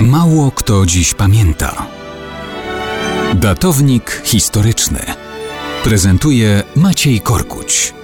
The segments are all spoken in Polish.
Mało kto dziś pamięta. Datownik historyczny prezentuje Maciej Korkuć.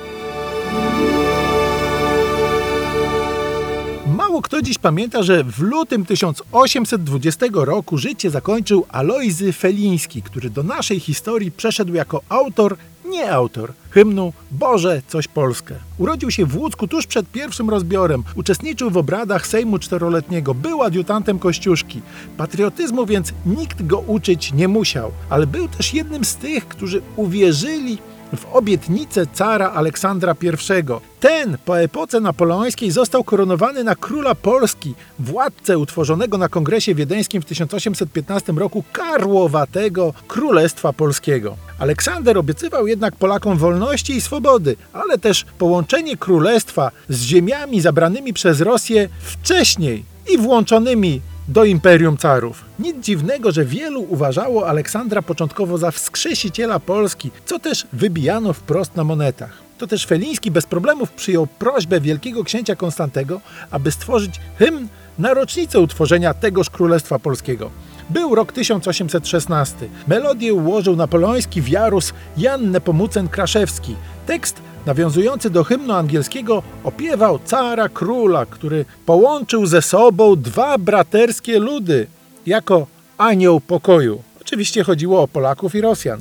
Mało kto dziś pamięta, że w lutym 1820 roku życie zakończył Alojzy Feliński, który do naszej historii przeszedł jako autor, nie autor, hymnu Boże, coś Polskę. Urodził się w Łódzku tuż przed pierwszym rozbiorem, uczestniczył w obradach Sejmu Czteroletniego, był adiutantem Kościuszki. Patriotyzmu więc nikt go uczyć nie musiał, ale był też jednym z tych, którzy uwierzyli w obietnicę cara Aleksandra I. Ten po epoce napoleońskiej został koronowany na króla Polski, władcę utworzonego na Kongresie Wiedeńskim w 1815 roku karłowatego Królestwa Polskiego. Aleksander obiecywał jednak Polakom wolności i swobody, ale też połączenie królestwa z ziemiami zabranymi przez Rosję wcześniej i włączonymi do imperium carów. Nic dziwnego, że wielu uważało Aleksandra początkowo za wskrzesiciela Polski, co też wybijano wprost na monetach. To też Feliński bez problemów przyjął prośbę wielkiego księcia Konstantego, aby stworzyć hymn na rocznicę utworzenia tegoż Królestwa Polskiego. Był rok 1816. Melodię ułożył napoleoński wiarus Jan Nepomucen Kraszewski. Tekst nawiązujący do hymnu angielskiego opiewał cara króla, który połączył ze sobą dwa braterskie ludy jako anioł pokoju. Oczywiście chodziło o Polaków i Rosjan.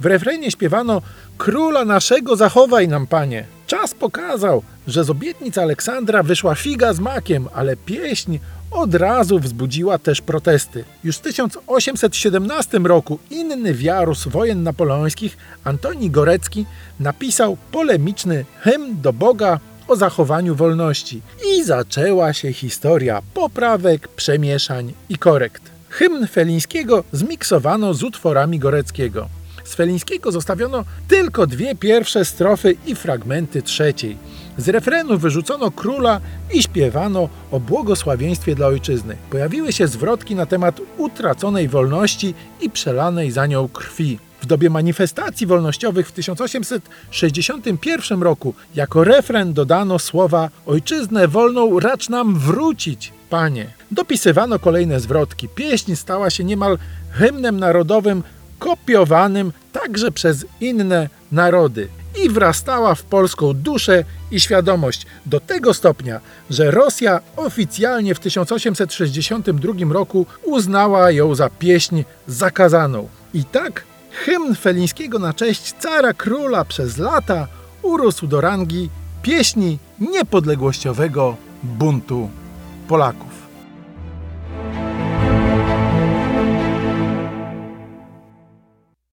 W refrenie śpiewano Króla naszego zachowaj nam, panie. Czas pokazał, że z obietnic Aleksandra wyszła figa z makiem, ale pieśń od razu wzbudziła też protesty. Już w 1817 roku inny wiarus wojen napoleońskich, Antoni Gorecki, napisał polemiczny hymn do Boga o zachowaniu wolności. I zaczęła się historia poprawek, przemieszań i korekt. Hymn Felińskiego zmiksowano z utworami Goreckiego. Z Felińskiego zostawiono tylko dwie pierwsze strofy i fragmenty trzeciej. Z refrenu wyrzucono króla i śpiewano o błogosławieństwie dla ojczyzny. Pojawiły się zwrotki na temat utraconej wolności i przelanej za nią krwi. W dobie manifestacji wolnościowych w 1861 roku jako refren dodano słowa Ojczyznę wolną racz nam wrócić, panie. Dopisywano kolejne zwrotki. Pieśń stała się niemal hymnem narodowym kopiowanym także przez inne narody i wrastała w polską duszę i świadomość do tego stopnia, że Rosja oficjalnie w 1862 roku uznała ją za pieśń zakazaną. I tak hymn Felińskiego na cześć cara króla przez lata urósł do rangi pieśni niepodległościowego buntu Polaków.